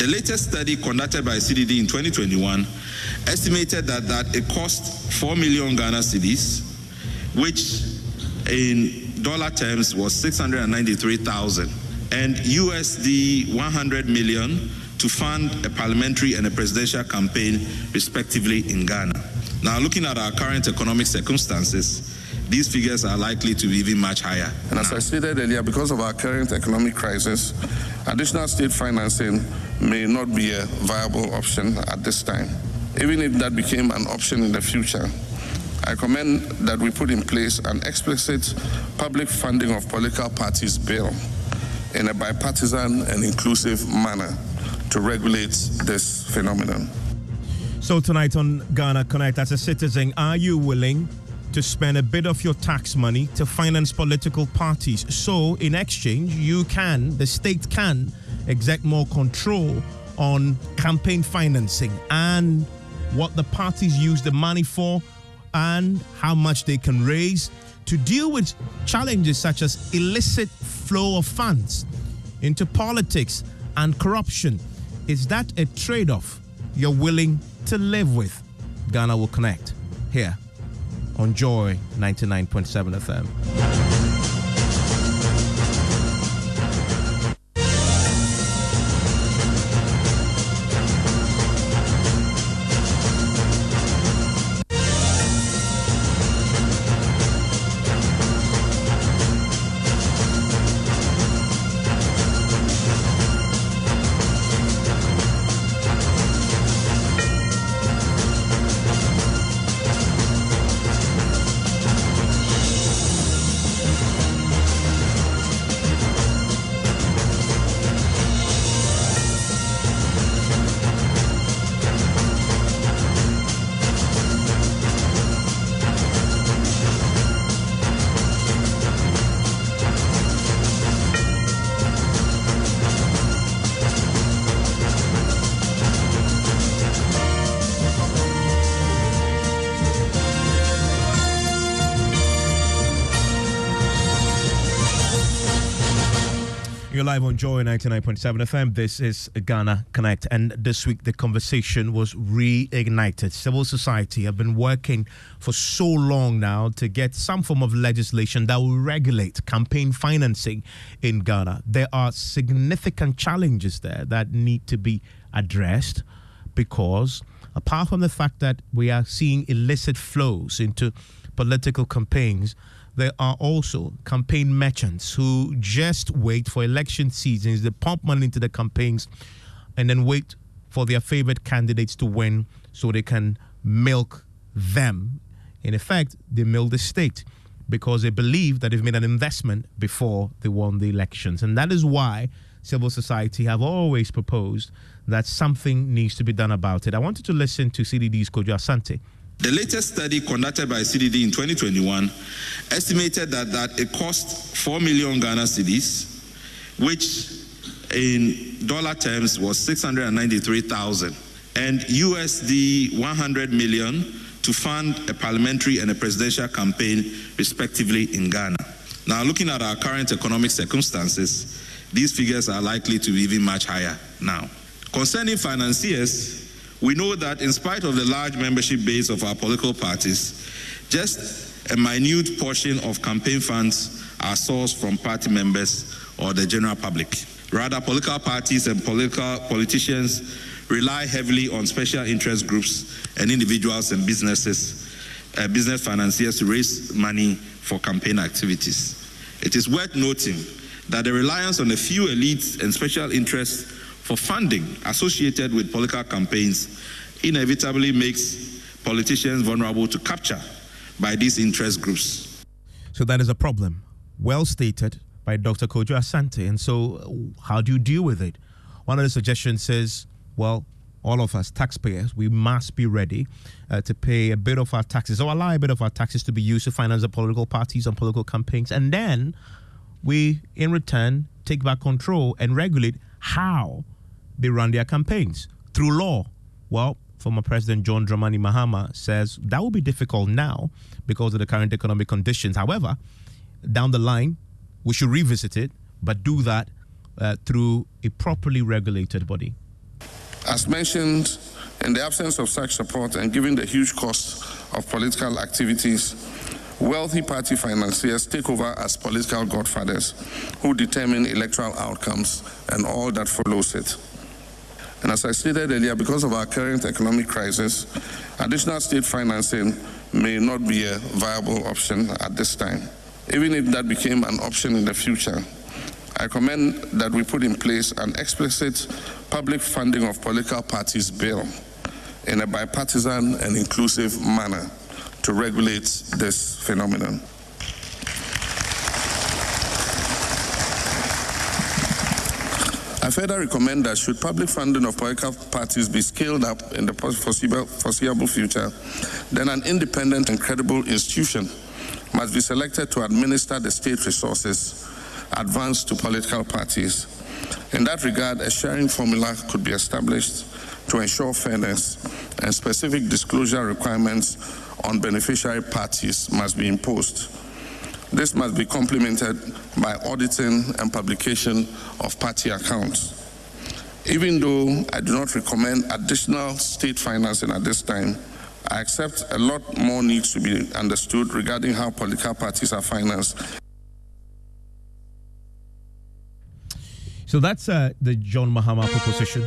The latest study conducted by CDD in 2021 estimated that, that it cost 4 million Ghana cedis, which in dollar terms was 693,000, and USD 100 million to fund a parliamentary and a presidential campaign, respectively, in Ghana. Now, looking at our current economic circumstances, these figures are likely to be even much higher. And as I stated earlier, because of our current economic crisis, additional state financing may not be a viable option at this time. Even if that became an option in the future, I commend that we put in place an explicit public funding of political parties bill in a bipartisan and inclusive manner to regulate this phenomenon. So, tonight on Ghana Connect, as a citizen, are you willing to spend a bit of your tax money to finance political parties? So, in exchange, you can, the state can, exert more control on campaign financing and what the parties use the money for and how much they can raise to deal with challenges such as illicit flow of funds into politics and corruption. Is that a trade off you're willing to live with? Ghana will connect here on Joy 99.7 FM. Live on Joy 99.7 FM. This is Ghana Connect. And this week, the conversation was reignited. Civil society have been working for so long now to get some form of legislation that will regulate campaign financing in Ghana. There are significant challenges there that need to be addressed because, apart from the fact that we are seeing illicit flows into political campaigns, there are also campaign merchants who just wait for election seasons. They pump money into the campaigns and then wait for their favorite candidates to win so they can milk them. In effect, they milk the state because they believe that they've made an investment before they won the elections. And that is why civil society have always proposed that something needs to be done about it. I wanted to listen to CDD's Kojo Asante. The latest study conducted by CDD in 2021 estimated that, that it cost 4 million Ghana cedis, which in dollar terms was 693,000, and USD 100 million to fund a parliamentary and a presidential campaign, respectively, in Ghana. Now, looking at our current economic circumstances, these figures are likely to be even much higher now. Concerning financiers, we know that in spite of the large membership base of our political parties, just a minute portion of campaign funds are sourced from party members or the general public. Rather, political parties and political politicians rely heavily on special interest groups and individuals and businesses, uh, business financiers to raise money for campaign activities. It is worth noting that the reliance on a few elites and special interests for funding associated with political campaigns inevitably makes politicians vulnerable to capture by these interest groups. So that is a problem. Well stated by Dr. Kojo Asante. And so, how do you deal with it? One of the suggestions says, well, all of us taxpayers, we must be ready uh, to pay a bit of our taxes or allow a bit of our taxes to be used to finance the political parties and political campaigns. And then we, in return, take back control and regulate how they run their campaigns through law. Well, former President John Dramani Mahama says that will be difficult now because of the current economic conditions. However, down the line, we should revisit it, but do that uh, through a properly regulated body. As mentioned, in the absence of such support and given the huge cost of political activities, wealthy party financiers take over as political godfathers who determine electoral outcomes and all that follows it. And as I stated earlier, because of our current economic crisis, additional state financing may not be a viable option at this time. Even if that became an option in the future, I commend that we put in place an explicit public funding of political parties bill in a bipartisan and inclusive manner to regulate this phenomenon. I further recommend that should public funding of political parties be scaled up in the foreseeable, foreseeable future, then an independent and credible institution must be selected to administer the state resources advanced to political parties. In that regard, a sharing formula could be established to ensure fairness, and specific disclosure requirements on beneficiary parties must be imposed. This must be complemented by auditing and publication of party accounts. Even though I do not recommend additional state financing at this time, I accept a lot more needs to be understood regarding how political parties are financed. So that's uh, the John Mahama proposition.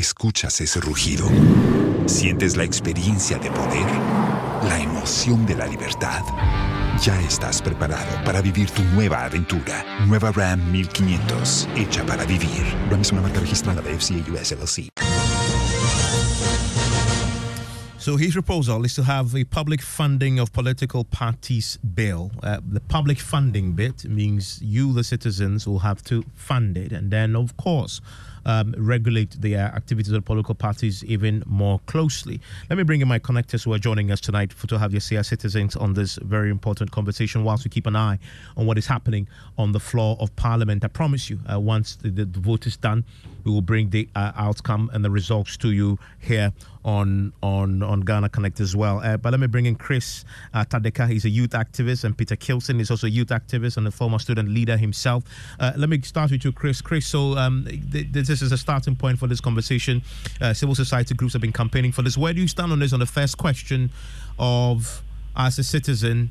Escuchas ese rugido. Sientes la experiencia de poder, la emoción de la libertad. Ya estás preparado para vivir tu nueva aventura. Nueva Ram 1500, hecha para vivir. Ram es una marca registrada de FCA US LLC. So his proposal is to have a public funding of political parties bill. Uh, the public funding bit means you, the citizens, will have to fund it, and then, of course, um, regulate the uh, activities of political parties even more closely. Let me bring in my connectors who are joining us tonight for, to have your CR citizens on this very important conversation whilst we keep an eye on what is happening on the floor of Parliament. I promise you, uh, once the, the, vote is done, we will bring the uh, outcome and the results to you here on on on Ghana Connect as well. Uh, but let me bring in Chris uh, Tadeka. He's a youth activist, and Peter Kilson is also a youth activist and a former student leader himself. Uh, let me start with you, Chris. Chris, so um, th- this is a starting point for this conversation. Uh, civil society groups have been campaigning for this. Where do you stand on this? On the first question of as a citizen,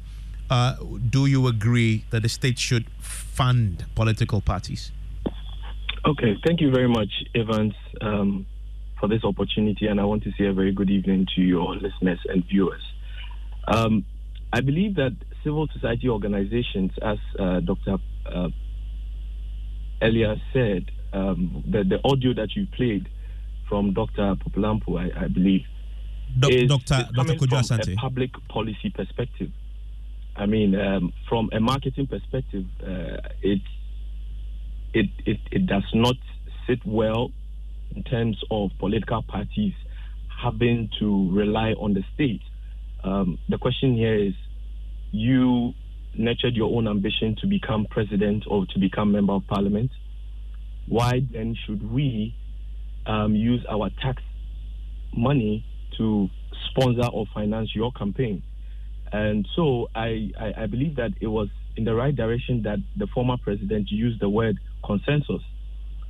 uh, do you agree that the state should fund political parties? Okay, thank you very much, Evans. Um, for this opportunity, and I want to say a very good evening to your listeners and viewers. Um, I believe that civil society organizations, as uh, Dr. Uh, earlier said, um, the, the audio that you played from Dr. Popolampo, I, I believe, Do- is, Dr. is Dr. from a public policy perspective. I mean, um, from a marketing perspective, uh, it, it, it, it does not sit well in terms of political parties having to rely on the state. Um, the question here is you nurtured your own ambition to become president or to become member of parliament. Why then should we um, use our tax money to sponsor or finance your campaign? And so I, I, I believe that it was in the right direction that the former president used the word consensus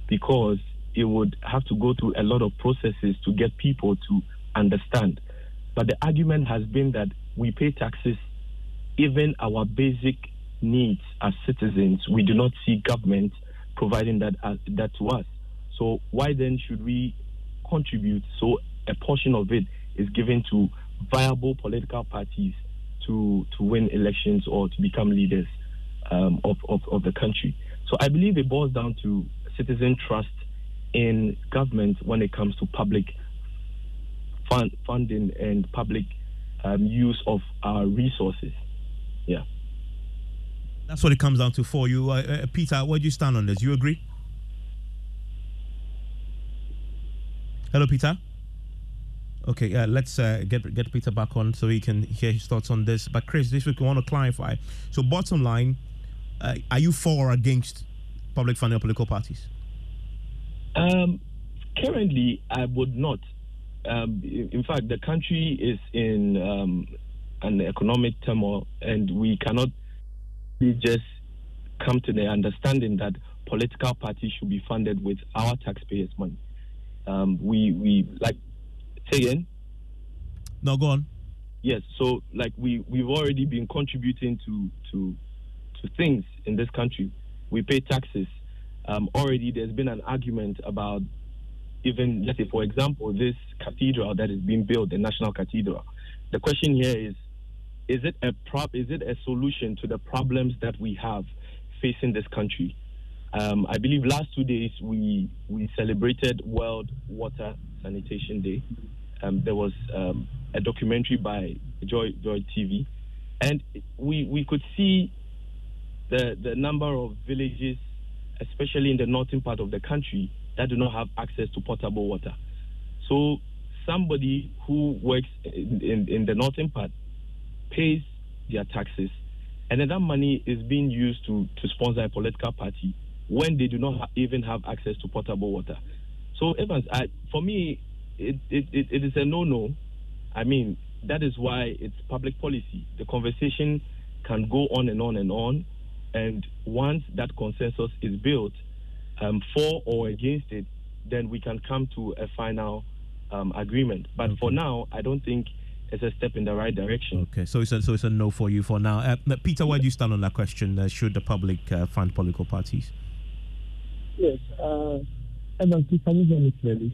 because it would have to go through a lot of processes to get people to understand. But the argument has been that we pay taxes, even our basic needs as citizens, we do not see government providing that uh, that to us. So why then should we contribute so a portion of it is given to viable political parties to to win elections or to become leaders um, of, of, of the country? So I believe it boils down to citizen trust in government when it comes to public fund, funding and public um, use of our resources. Yeah. That's what it comes down to for you. Uh, uh, Peter, where do you stand on this? You agree? Hello, Peter. Okay, uh, let's uh, get get Peter back on so he can hear his thoughts on this. But Chris, this week we want to clarify. So, bottom line, uh, are you for or against public funding of political parties? Um, currently, I would not. Um, in fact, the country is in um, an economic turmoil, and we cannot just come to the understanding that political parties should be funded with our taxpayers' money. Um, we we like say again. No, go on. Yes, so like we we've already been contributing to to to things in this country. We pay taxes um, already there's been an argument about even, let's say, for example, this cathedral that is being built, the National Cathedral. The question here is, is it a prop? Is it a solution to the problems that we have facing this country? Um, I believe last two days we we celebrated World Water Sanitation Day. Um, there was um, a documentary by Joy Joy TV, and we we could see the the number of villages especially in the northern part of the country, that do not have access to potable water. So somebody who works in, in, in the northern part pays their taxes, and then that money is being used to, to sponsor a political party when they do not ha- even have access to potable water. So, Evans, I, for me, it, it, it, it is a no no. I mean, that is why it's public policy. The conversation can go on and on and on. And once that consensus is built um, for or against it, then we can come to a final um, agreement. But okay. for now, I don't think it's a step in the right direction. Okay, so it's a, so it's a no for you for now. Uh, Peter, where do you stand on that question? Uh, should the public uh, fund political parties? Yes, uh, Evan, can you hear me clearly?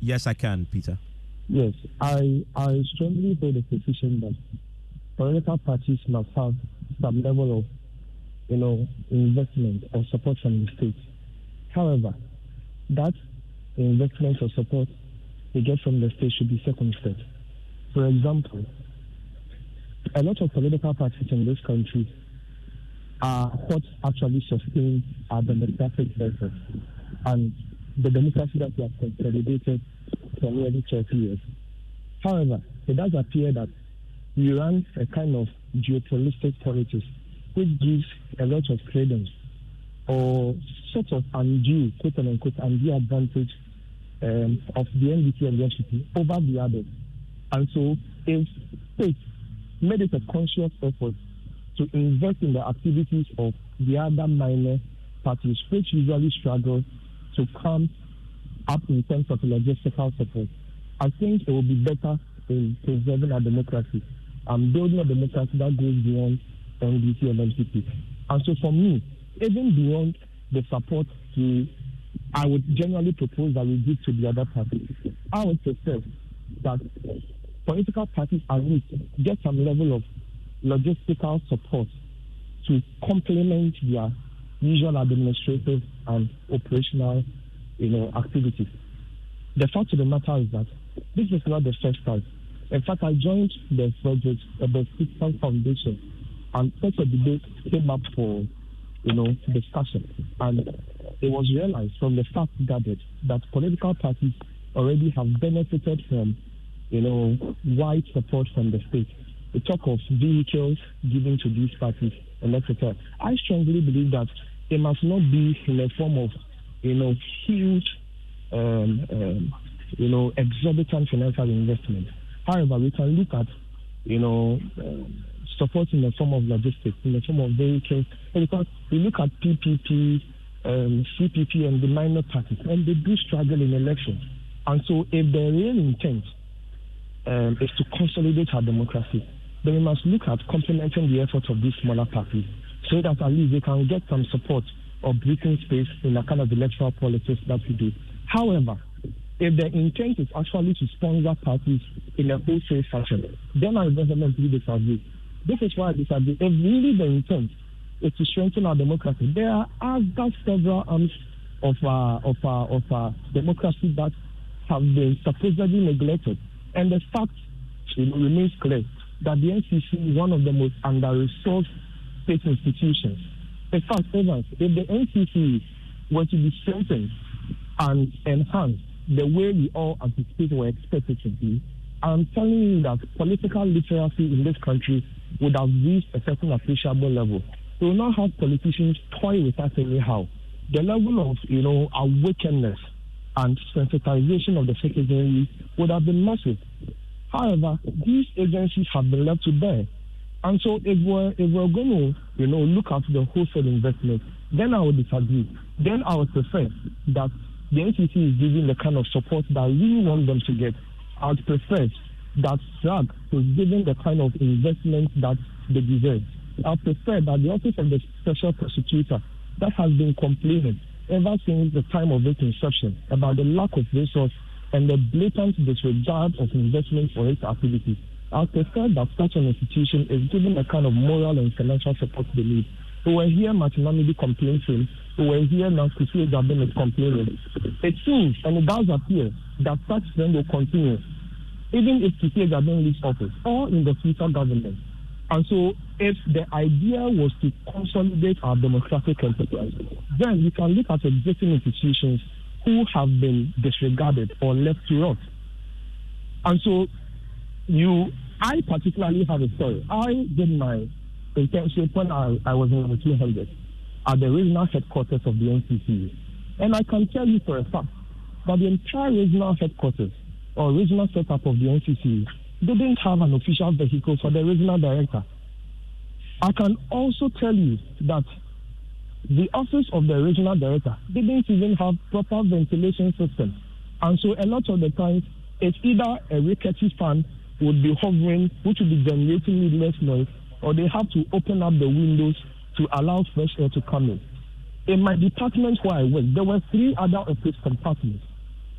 Yes, I can, Peter. Yes, I I strongly hold the position that political parties must have some level of you know, investment or support from the state. However, that investment or support they get from the state should be circumspect. for example, a lot of political parties in this country are what actually sustains our democratic effort and the democracy that we have consolidated for nearly 30 years. However, it does appear that we run a kind of geopolitical politics which gives a lot of credence or sort of undue, quote unquote, undue advantage um, of the NDC and the over the others. And so if states made it a conscious effort to invest in the activities of the other minor parties, which usually struggle to come up in terms of logistical support, I think it will be better in preserving our democracy and building a democracy that goes beyond NDC and NPP. And so for me, even beyond the support to, I would generally propose that we give to the other parties. I would suggest that political parties at least get some level of logistical support to complement their usual administrative and operational, you know, activities. The fact of the matter is that this is not the first time. In fact, I joined the project, uh, the Citizen Foundation, and such a debate came up for, you know, discussion. And it was realized from the facts gathered that political parties already have benefited from, you know, wide support from the state. The talk of vehicles given to these parties, and etc. I strongly believe that it must not be in the form of, you know, huge, um, um, you know, exorbitant financial investment. However, we can look at, you know, um, support in the form of logistics, in the form of vehicles, because we look at PPP, um, CPP, and the minor parties, and they do struggle in elections. And so, if the real intent um, is to consolidate our democracy, then we must look at complementing the efforts of these smaller parties so that at least they can get some support or breathing space in the kind of electoral politics that we do. However, if the intent is actually to sponsor parties in a wholesale fashion, then our I definitely disagree. This is why I disagree. If really the intent is to strengthen our democracy, there are other several arms of our, of our, of our democracy that have been supposedly neglected. And the fact you know, remains clear that the NCC is one of the most under-resourced state institutions. In fact, Evans, if the NCC were to be strengthened and enhanced the way we all anticipate or expect it to be, I'm telling you that political literacy in this country would have reached a certain appreciable level. We will not have politicians toy with us anyhow. The level of, you know, awakeness and sensitization of the citizenry would have been massive. However, these agencies have been left to bear. And so if we're, if we're going to, you know, look at the wholesale investment, then I would disagree. Then I would prefer that the NCC is giving the kind of support that we want them to get. I would prefer that CHRAJ is giving the kind of investment that they deserve. I prefer that the Office of the Special Prosecutor that has been complaining ever since the time of its inception about the lack of resource and the blatant disregard of investment for its activities. I prefer that such an institution is given the kind of moral and financial support they need. We were here Martin complaining. We were here now Kissi Agyebeng is complaining. It seems and it does appear that such trend will continue even if Kissi Agyebeng leaves office or in the future government. And so, if the idea was to consolidate our democratic enterprise, then we can look at existing institutions who have been disregarded or left to rot. And so, you, I particularly have a story. I did my internship when I, I was in the 200 at the regional headquarters of the NCC. And I can tell you for a fact that the entire regional headquarters or regional setup of the NCC they didn't have an official vehicle for the regional director. I can also tell you that the office of the regional director didn't even have proper ventilation system. And so a lot of the times, it's either a rickety fan would be hovering, which would be generating needless noise, or they have to open up the windows to allow fresh air to come in. In my department where I work, there were three other office compartments,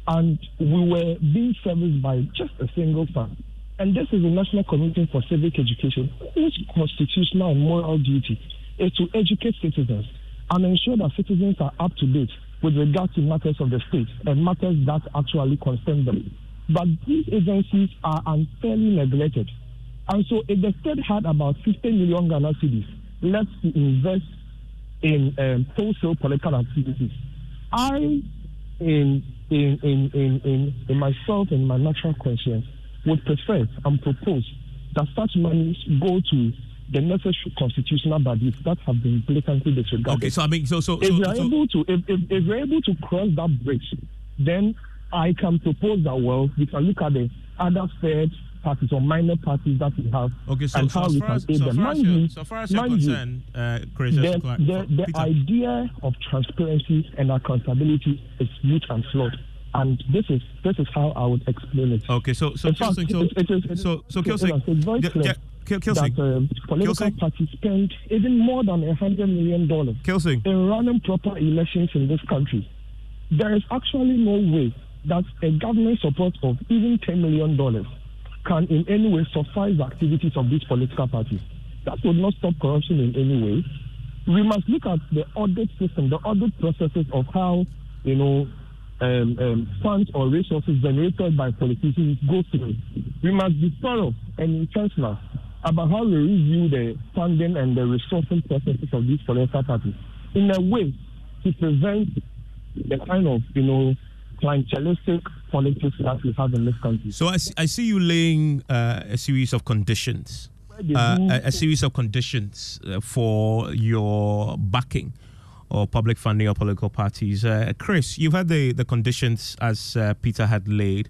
and we were being serviced by just a single fan. And this is the National Committee for Civic Education, whose constitutional and moral duty is to educate citizens and ensure that citizens are up to date with regard to matters of the state and matters that actually concern them. but these agencies are unfairly neglected. And so if the state had about 50 million Ghana cedis left to invest in um, wholesale political activities, I, in, in, in, in, in, in myself and my natural conscience, would prefer and propose that such monies go to the necessary constitutional bodies that have been blatantly disregarded. Okay, so I mean, so so if so, are so- able to, if, if, if we're able to cross that bridge, then I can propose that well, we can look at the other third parties or minor parties that we have Okay, so, and so how we far can as, aid so them. Mind so far as you're you, concerned, uh, Chris, the, clar- the, the Peter. idea of transparency and accountability is huge and flawed. And this is this is how I would explain it. Okay, so so fact, Kilsing, so it- it is- it is- so so Kilsing, it's very clear get- Kil- Kilsing, that um, political Kilsing? parties spend even more than a hundred million dollars Kilsing. in running proper elections in this country. There is actually no way that a government support of even ten million dollars can in any way suffice the activities of these political parties. That would not stop corruption in any way. We must look at the audit system, the audit processes of how you know um, um, funds or resources generated by politicians go through. We must be thorough and intentional about how we review the funding and the resourcing processes of these political parties in a way to prevent the kind of you know clientelistic politics that we have in this country. So I see, I see you laying uh, a series of conditions, uh, a, a series of conditions uh, for your backing or public funding of political parties. Uh, Chris, you've had the, the conditions as uh, Peter had laid.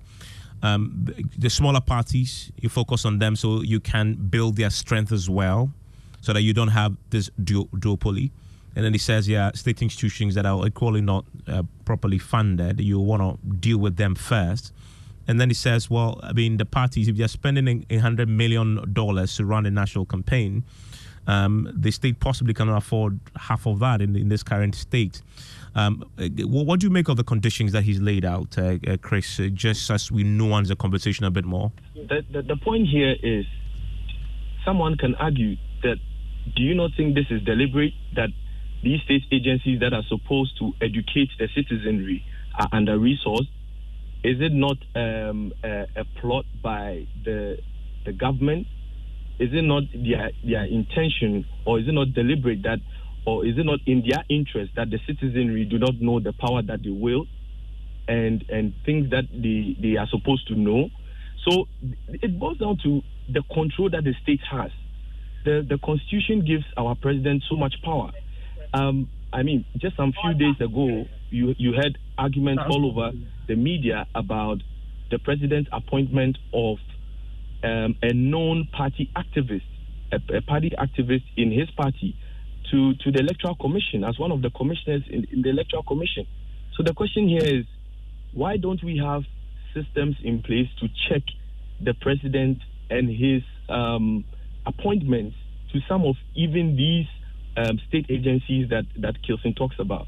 Um, the- smaller parties, you focus on them so you can build their strength as well, so that you don't have this duo- duopoly. And then he says, yeah, state institutions that are equally not uh, properly funded, you want to deal with them first. And then he says, well, I mean, the parties, if they're spending a hundred million dollars to run a national campaign, um, the state possibly cannot afford half of that in, in this current state. Um, what, what do you make of the conditions that he's laid out, uh, uh, Chris? Uh, just as we nuance the conversation a bit more. the, the, the point here is someone can argue that do you not think this is deliberate that these state agencies that are supposed to educate the citizenry are under resourced? Is it not um, a, a plot by the the government? Is it not their their intention, or is it not deliberate that, or is it not in their interest that the citizenry do not know the power that they wield? and and things that they they are supposed to know. So it boils down to the control that the state has. The the constitution gives our president so much power. Um, I mean, just some few days ago, you you heard arguments all over the media about the president's appointment of um, a known party activist, a, a party activist in his party, to to the electoral commission as one of the commissioners in, in the electoral commission. So the question here is, why don't we have systems in place to check the president and his um, appointments to some of even these um, state agencies that that Kilson talks about?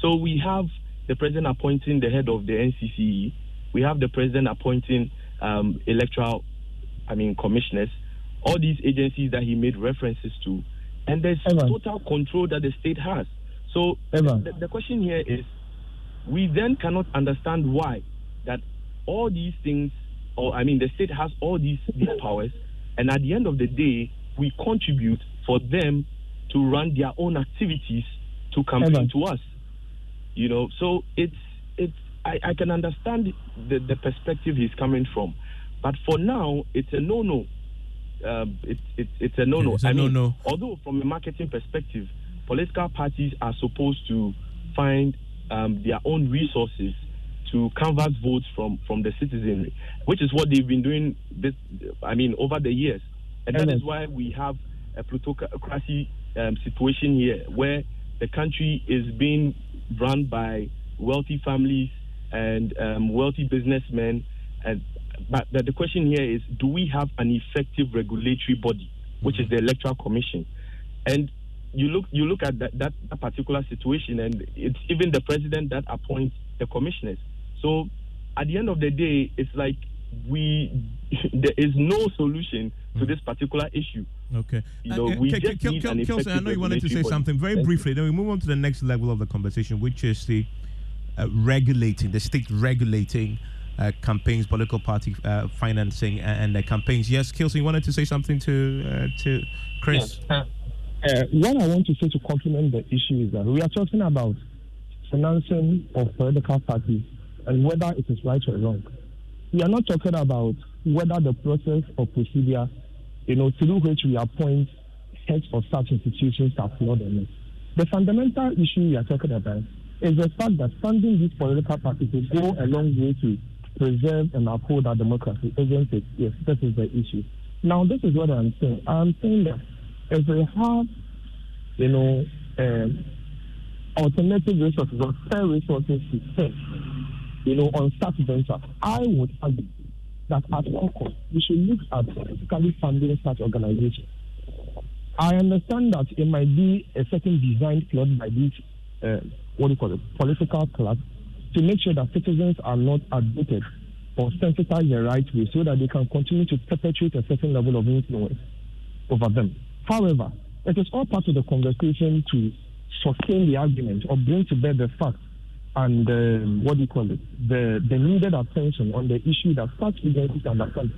So we have the president appointing the head of the NCCE. We have the president appointing um, electoral, I mean, commissioners. All these agencies that he made references to, and there's Evan. total control that the state has. So the, the question here is, we then cannot understand why that all these things, or I mean, the state has all these these powers, and at the end of the day, we contribute for them to run their own activities to campaign Evan. to us. You know, so it's it's I, I can understand the, the perspective he's coming from, but for now, it's a no no. Um, it, it, it's a no no. It's a I mean, no-no. although from a marketing perspective, political parties are supposed to find um, their own resources to canvass votes from, from the citizenry, which is what they've been doing. This, I mean, over the years, and that Ellen. is why we have a plutocracy um, situation here, where the country is being run by wealthy families and um, wealthy businessmen. And but the, the question here is, do we have an effective regulatory body, which is the Electoral Commission? And you look you look at that, that, that particular situation, and it's even the president that appoints the commissioners. So at the end of the day, it's like we there is no solution to this particular issue. Okay. You know, Uh, we Ke- just Ke- need Ke- an Kelson, I know you wanted to say regulatory something very briefly. Then we move on to the next level of the conversation, which is the uh, regulating, the state regulating uh, campaigns, political party uh, financing, and, and their campaigns. Yes, Kilson, you wanted to say something to uh, to Chris? Uh, what I want to say to complement the issue is that we are talking about financing of political parties and whether it is right or wrong. We are not talking about whether the process or procedure, you know, through which we appoint heads of such institutions flawed or not. The fundamental issue we are talking about is the fact that funding these political parties will go a long way to preserve and uphold our democracy, isn't it? Yes, this is the issue. Now, this is what I'm saying. I'm saying that if we have, you know, um, alternative resources or fair resources to spend, you know, on such ventures, I would argue that at all costs, we should look at politically funding such organizations. I understand that it might be a certain design plot by these, uh, what do you call it, political class to make sure that citizens are not admitted or sensitized the right way so that they can continue to perpetuate a certain level of influence over them. However, it is all part of the conversation to sustain the argument or bring to bear the facts and what do you call it, the, the needed attention on the issue that such agencies understand.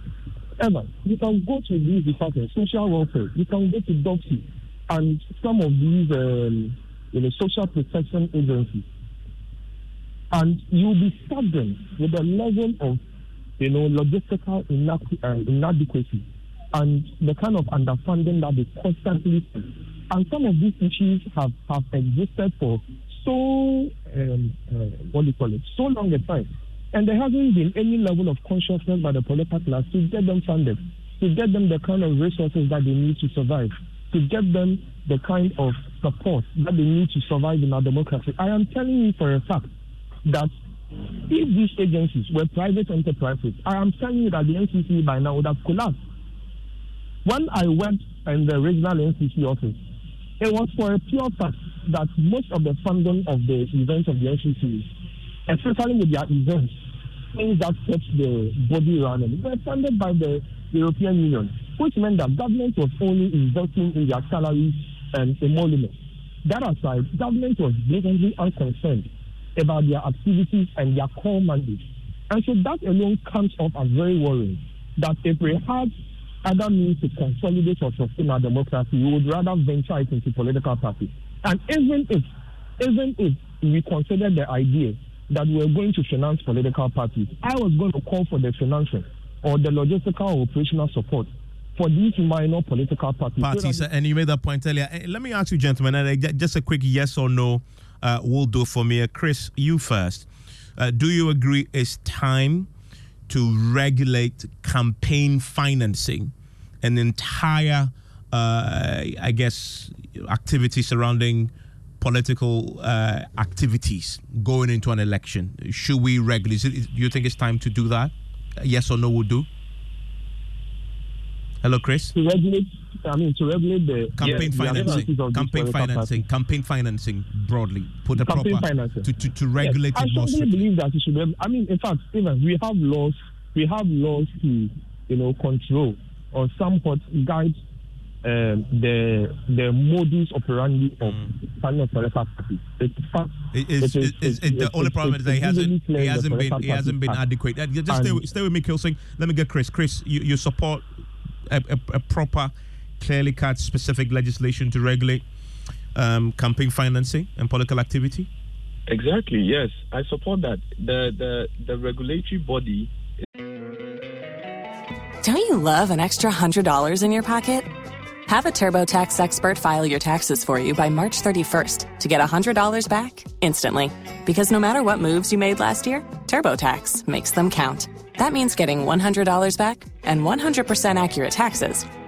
Ever, you can go to these departments, social welfare, you can go to DOVVSU and some of these um, you know, social protection agencies and you'll be stubborn with the level of, you know, logistical uh, inadequacy and the kind of underfunding that they constantly. And some of these issues have, have existed for so, um, uh, what do you call it, so long a time. And there hasn't been any level of consciousness by the political class to get them funded, to get them the kind of resources that they need to survive, to get them the kind of support that they need to survive in our democracy. I am telling you for a fact that if these agencies were private enterprises, I am telling you that the NCC by now would have collapsed. When I went in the regional NCC office, it was for a pure fact that most of the funding of the events of the NCC, especially with their events, things that kept the body running, were funded by the European Union, which meant that government was only investing in their salaries and emoluments. That aside, government was blatantly unconcerned about their activities and their core mandate. And so that alone comes off as very worrying that if we had other means to consolidate or sustain our democracy, we would rather venture it into political parties. And even if, even if we consider the idea that we're going to finance political parties, I was going to call for the financing or the logistical or operational support for these minor political parties. Parties, and you made that point earlier. Eh, let me ask you, gentlemen, and just a quick yes or no uh, will do for me. Uh, Chris, you first. Uh, do you agree it's time to regulate campaign financing, an entire, uh, I guess, activity surrounding political uh, activities going into an election? Should we regulate? Do you think it's time to do that? Yes or no will do? Hello, Chris. To regulate, I mean, to regulate the campaign yeah, financing, the campaign financing, campaign financing broadly. Put a campaign proper financing. To, to, to regulate yes. it I strongly believe that it should. Be, I mean, in fact, even we have laws. We have laws to, you know, control or somewhat guide um, the the modus operandi of mm. of political parties. It's fact, it is, it is, it, the only problem is that he hasn't he hasn't been he hasn't been adequate. Just stay, stay with me, Kilsing. Let me get Chris. Chris, you, you support a, a, a proper, clearly cut, specific legislation to regulate um, campaign financing and political activity? Exactly. Yes, I support that. The the the regulatory body. Don't you love an extra hundred dollars in your pocket? Have a TurboTax expert file your taxes for you by March 31st to get $100 back instantly. Because no matter what moves you made last year, TurboTax makes them count. That means getting $100 back and 100% accurate taxes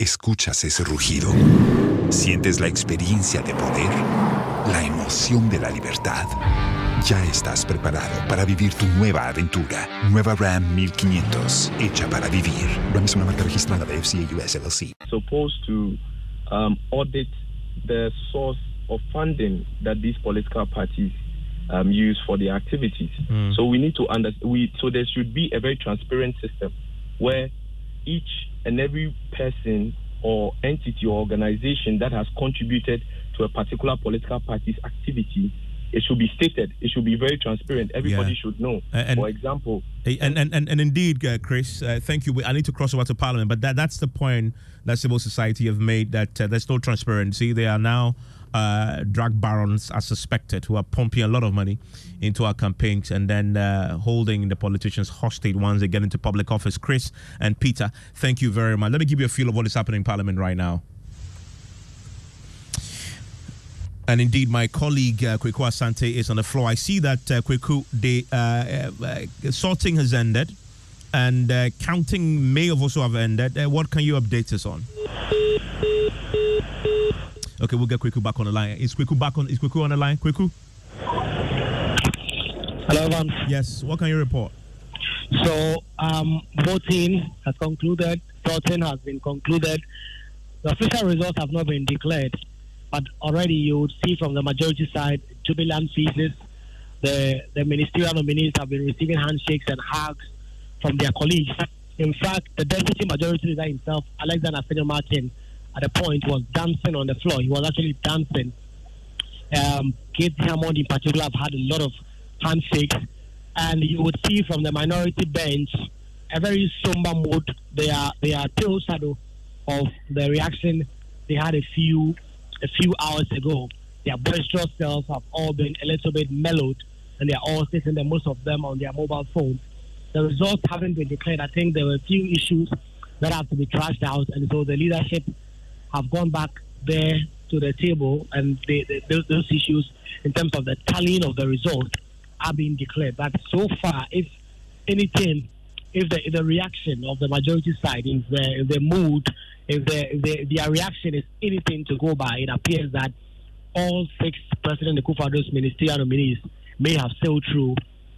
Escuchas ese rugido. Sientes la experiencia de poder, la emoción de la libertad. Ya estás preparado para vivir tu nueva aventura. Nueva Ram 1500, hecha para vivir. Ram es una marca registrada de FCA US LLC. Supposed to um, audit the source of funding that these political parties um, use for their activities. Mm. So we need to understand. We so there should be a very transparent system where each and every person or entity or organization that has contributed to a particular political party's activity, it should be stated. It should be very transparent. Everybody Yeah. should know. And- For example, And and, and, and indeed, uh, Chris, uh, thank you. I need to cross over to Parliament, but that, that's the point that civil society have made that uh, there's no transparency. They are now uh, drug barons, are suspected, who are pumping a lot of money into our campaigns and then uh, holding the politicians hostage once they get into public office. Chris and Peter, thank you very much. Let me give you a feel of what is happening in Parliament right now. And indeed, my colleague uh, Kweku Asante is on the floor. I see that uh, Kweku, the uh, uh, sorting has ended, and uh, counting may have also have ended. Uh, what can you update us on? Okay, we'll get Kweku back on the line. Is Kweku back on? Is Kweku on the line? Kweku? Hello, Van. Yes. What can you report? So, um, voting has concluded, sorting has been concluded. The official results have not been declared, but already you would see from the majority side jubilant faces. The, the ministerial nominees have been receiving handshakes and hugs from their colleagues. In fact, the deputy majority leader himself, Alexander Afenyo-Markin, at a point was dancing on the floor. He was actually dancing. Um, Kate Hammond, in particular, have had a lot of handshakes and you would see from the minority bench a very somber mood. They are they are tail shadow of the reaction they had a few a few hours ago. Their boisterous selves have all been a little bit mellowed, and they are all sitting there, most of them on their mobile phones. The results haven't been declared. I think there were a few issues that have to be trashed out, and so the leadership have gone back there to the table, and they, they, those, those issues in terms of the tallying of the results are being declared. But so far, if anything, if the, if the reaction of the majority side, if the, if the mood, if, the, if the, their reaction is anything to go by, it appears that all six President Akufo-Addo's ministerial nominees may have sailed through,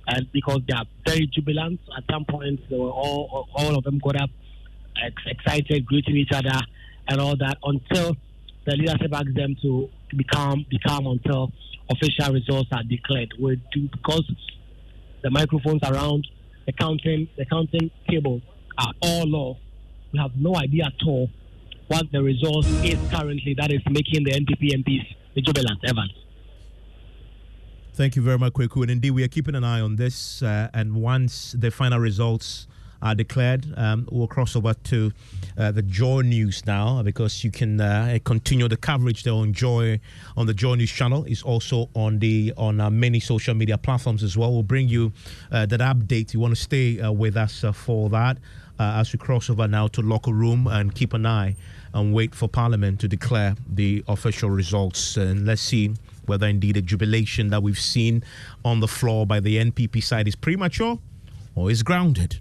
and because they are very jubilant. At some point, all all of them got up, ex- excited, greeting each other, and all that until the leadership asks them to become become until official results are declared. We do because the microphones around the counting the counting table are all off. We have no idea at all what the results is currently that is making the NPP MPs the jubilant Evans. Thank you very much, Kweku. And indeed, we are keeping an eye on this. Uh, and once the final results are declared, um, we'll cross over to uh, the Joy News now because you can uh, continue the coverage there on Joy on the Joy News channel. It's also on the on uh, many social media platforms as well. We'll bring you uh, that update. You want to stay uh, with us for that uh, as we cross over now to Locker Room and keep an eye and wait for Parliament to declare the official results. And let's see whether indeed the jubilation that we've seen on the floor by the NPP side is premature or is grounded.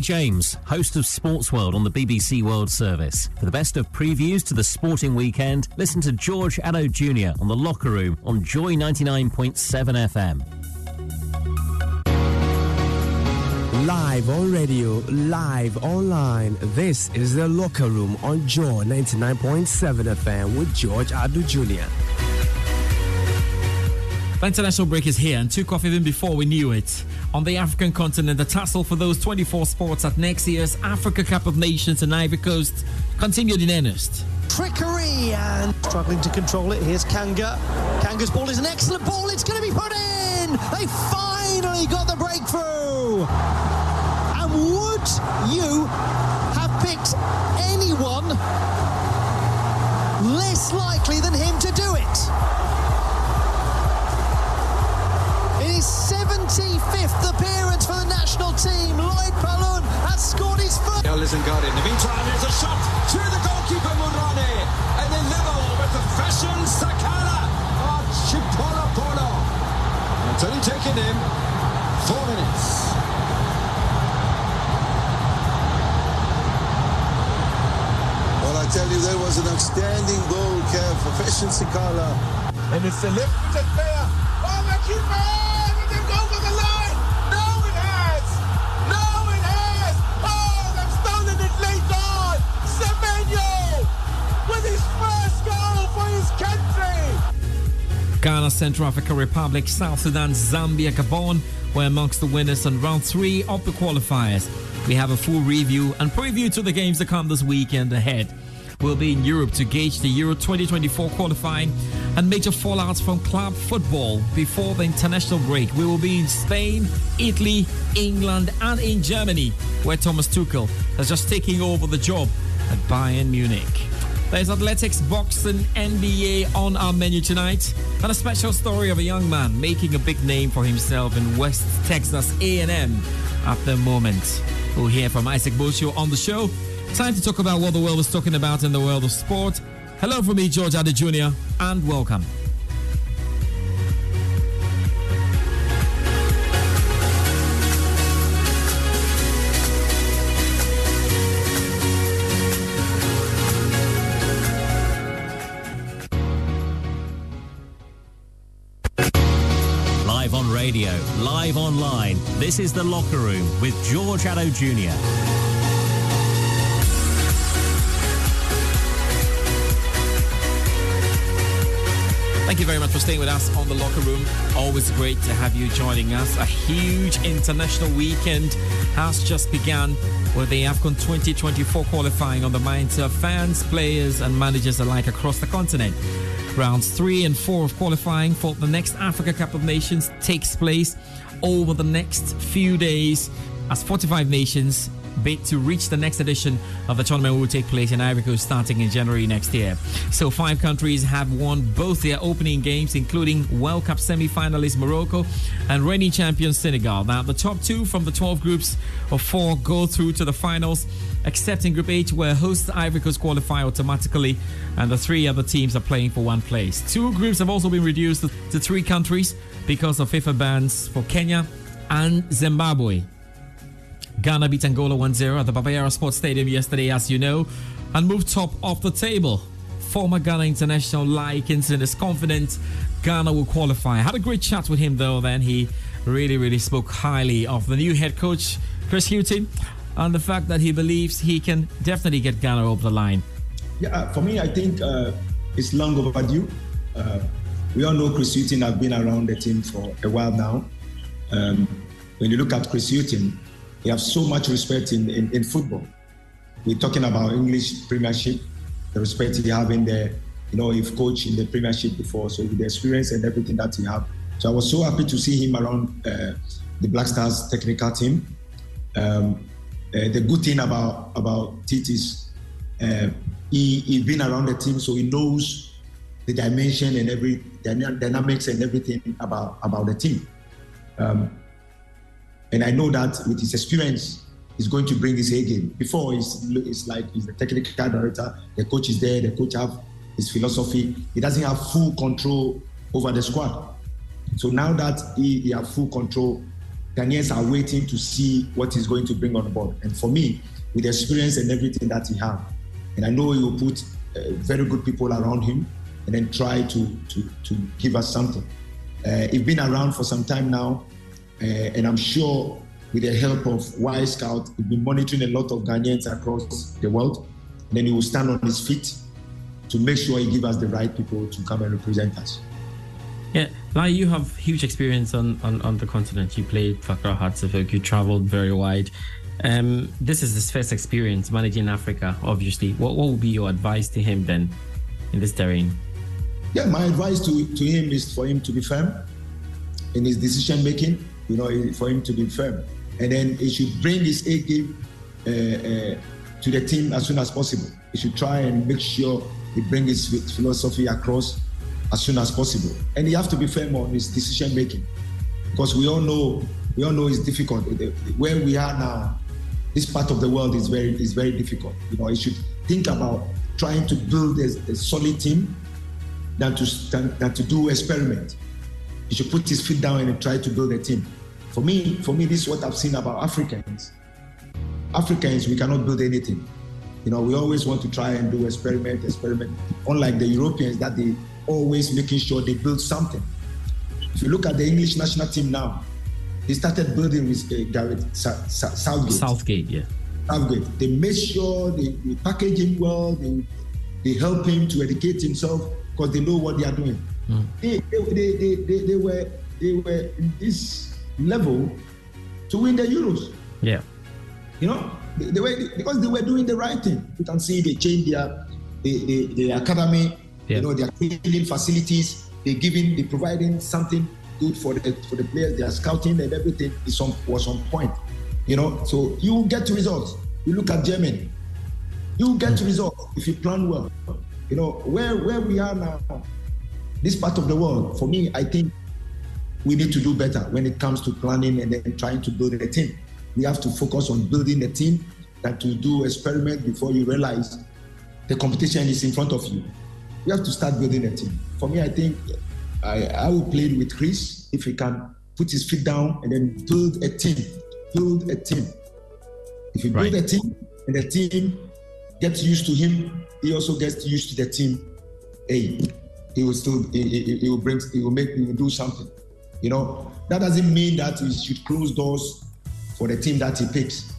James, host of Sports World on the BBC World Service. For the best of previews to the sporting weekend, listen to George Addo Jr. on The Locker Room on Joy 99.7 FM. Live on radio, live online. This is the locker room on Joy 99.7 FM with George Addo Jr. The international break is here and took off even before we knew it. On the African continent, the tussle for those 24 sports at next year's Africa Cup of Nations in Ivory Coast continued in earnest. Trickery and struggling to control it. Here's Kanga. Kanga's ball is an excellent ball. It's going to be put in. They finally got the breakthrough. And would you have picked anyone less likely than him 75th appearance for the national team, Lloyd Palun has scored his first. Listen, got in the meantime, there's a shot to the goalkeeper Murane, and they level with the fashion Sakala ah, of Chipola Polo. It's only taken him four minutes. Well, I tell you, that was an outstanding goal, Kev, for Fashion Sakala. And it's the left footed player. Oh, the keeper! For his country! Ghana, Central Africa Republic, South Sudan, Zambia, Gabon were amongst the winners on round three of the qualifiers. We have a full review and preview to the games that come this weekend ahead. We'll be in Europe to gauge the Euro 2024 qualifying and major fallouts from club football before the international break. We will be in Spain, Italy, England, and in Germany, where Thomas Tuchel has just taken over the job at Bayern Munich. There's athletics, boxing, NBA on our menu tonight, and a special story of a young man making a big name for himself in West Texas A&M at the moment. We'll hear from Isaac Boshio on the show. Time to talk about what the world is talking about in the world of sport. Hello from me, George Addo Jr., and welcome. Live online. This is The Locker Room with George Addo Jr. Thank you very much for staying with us on the locker room. Always great to have you joining us. A huge international weekend has just begun with the AFCON 2024 qualifying on the minds of fans, players, and managers alike across the continent. Rounds three and four of qualifying for the next Africa Cup of Nations takes place over the next few days as 45 nations bid to reach the next edition of the tournament will take place in Ivory Coast starting in January next year. So five countries have won both their opening games, including World Cup semi-finalist Morocco and reigning champion Senegal. Now the top two from the 12 groups of four go through to the finals, except in Group H where hosts Ivory Coast qualify automatically and the three other teams are playing for one place. Two groups have also been reduced to, to three countries because of FIFA bans for Kenya and Zimbabwe. Ghana beat Angola 1 0 at the Baba Yara Sports Stadium yesterday, as you know, and moved top of the table. Former Ghana international Laryea Kingston is confident Ghana will qualify. I had a great chat with him, though, then he really, really spoke highly of the new head coach, Chris Hughton, and the fact that he believes he can definitely get Ghana over the line. Yeah, for me, I think uh, it's long overdue. Uh, we all know Chris Hughton has been around the team for a while now. Um, when you look at Chris Hughton, he has so much respect in, in, in, football. We're talking about English Premiership, the respect he have in there. You know, he's coached in the Premiership before, so the experience and everything that he have. So I was so happy to see him around uh, the Black Stars technical team. Um, uh, the good thing about about Tite is uh, he he been around the team, so he knows the dimension and every dynamics and everything about about the team. Um, and I know that with his experience, he's going to bring his A game. Before, it's, like he's the technical director, the coach is there, the coach have his philosophy. He doesn't have full control over the squad. So now that he, he has full control, Ghanaians are waiting to see what he's going to bring on board. And for me, with the experience and everything that he has, and I know he will put uh, very good people around him and then try to, to, to give us something. Uh, he's been around for some time now. Uh, and I'm sure with the help of Wyscout, he's been monitoring a lot of Ghanaians across the world. And then he will stand on his feet to make sure he gives us the right people to come and represent us. Yeah, like you have huge experience on, on, on the continent. You played for Hartsfield, you traveled very wide. Um, this is his first experience managing Africa, obviously. What, what would be your advice to him then in this terrain? Yeah, my advice to, to him is for him to be firm in his decision making, you know, for him to be firm. And then he should bring his A game uh, uh, to the team as soon as possible. He should try and make sure he brings his philosophy across as soon as possible. And he have to be firm on his decision making because we all know we all know it's difficult. Where we are now, this part of the world is very is very difficult. You know, he should think about trying to build a, a solid team than to than, than to do experiment. He should put his feet down and try to build a team. For me, for me, this is what I've seen about Africans. Africans, we cannot build anything. You know, we always want to try and do experiment, experiment. Unlike the Europeans, that they always making sure they build something. If you look at the English national team now, they started building with uh, Gareth Southgate. Southgate, yeah. Southgate. They made sure they, they package him well. They they help him to educate himself because they know what they are doing. Mm. They, they, they, they, they, were they were in this level to win the Euros. Yeah. You know, they, they were because they were doing the right thing. You can see they changed their the, the, the academy. Yeah. You know, they are cleaning facilities. They're giving, they're providing something good for the for the players. They are scouting and everything is on was on point. You know, so you get results. You look at Germany. You get mm. results if you plan well. You know, where where we are now, this part of the world, for me, I think we need to do better when it comes to planning and then trying to build a team. We have to focus on building a team that to do experiment before you realize the competition is in front of you. We have to start building a team. For me, I think I, I will play with Chris if he can put his feet down and then build a team. Build a team. If you build right. a team and the team gets used to him, he also gets used to the team. Hey, he will still he, he, he will bring he will make he will do something. You know, that doesn't mean that we should close doors for the team that he picks.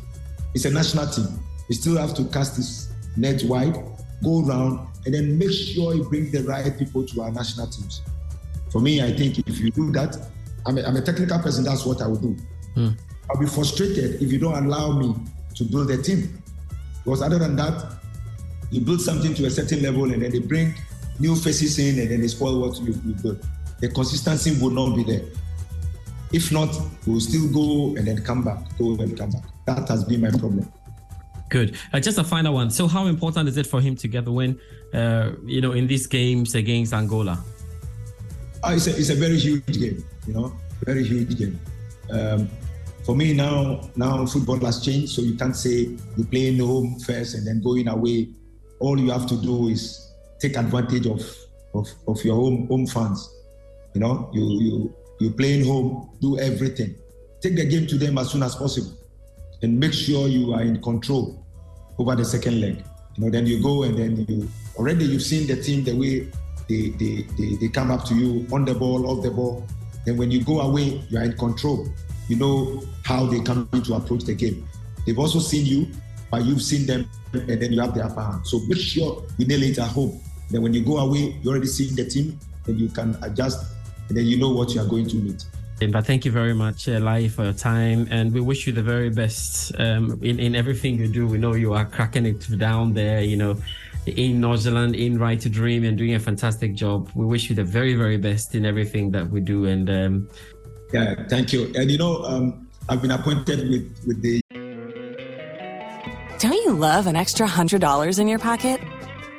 It's a national team. He still have to cast his net wide, go around, and then make sure he brings the right people to our national teams. For me, I think if you do that, I'm a, I'm a technical person, that's what I would do. Mm. I'll be frustrated if you don't allow me to build a team. Because other than that, you build something to a certain level and then they bring new faces in and then they spoil what you've built the consistency will not be there. If not, we'll still go and then come back, go and come back. That has been my problem. Good. Uh, just a final one. So, how important is it for him to get the win? Uh, you know, in these games against Angola. Uh, it's, a, it's a very huge game. You know, very huge game. Um, for me now, now football has changed, so you can't say you play in the home first and then going away. All you have to do is take advantage of of, of your home home fans you know, you you you playing home, do everything. Take the game to them as soon as possible, and make sure you are in control over the second leg. You know, then you go and then you already you've seen the team the way they they, they, they come up to you on the ball, off the ball. Then when you go away, you are in control. You know how they come to approach the game. They've also seen you, but you've seen them, and then you have the upper hand. So make sure you nail it at home. Then when you go away, you already seen the team, and you can adjust and then you know what you are going to meet. But thank you very much, uh, Lai, for your time, and we wish you the very best um, in in everything you do. We know you are cracking it down there, you know, in Nordsjælland, in Right to Dream, and doing a fantastic job. We wish you the very very best in everything that we do. And um, yeah, thank you. And you know, um, I've been appointed with with the. Don't you love an extra hundred dollars in your pocket?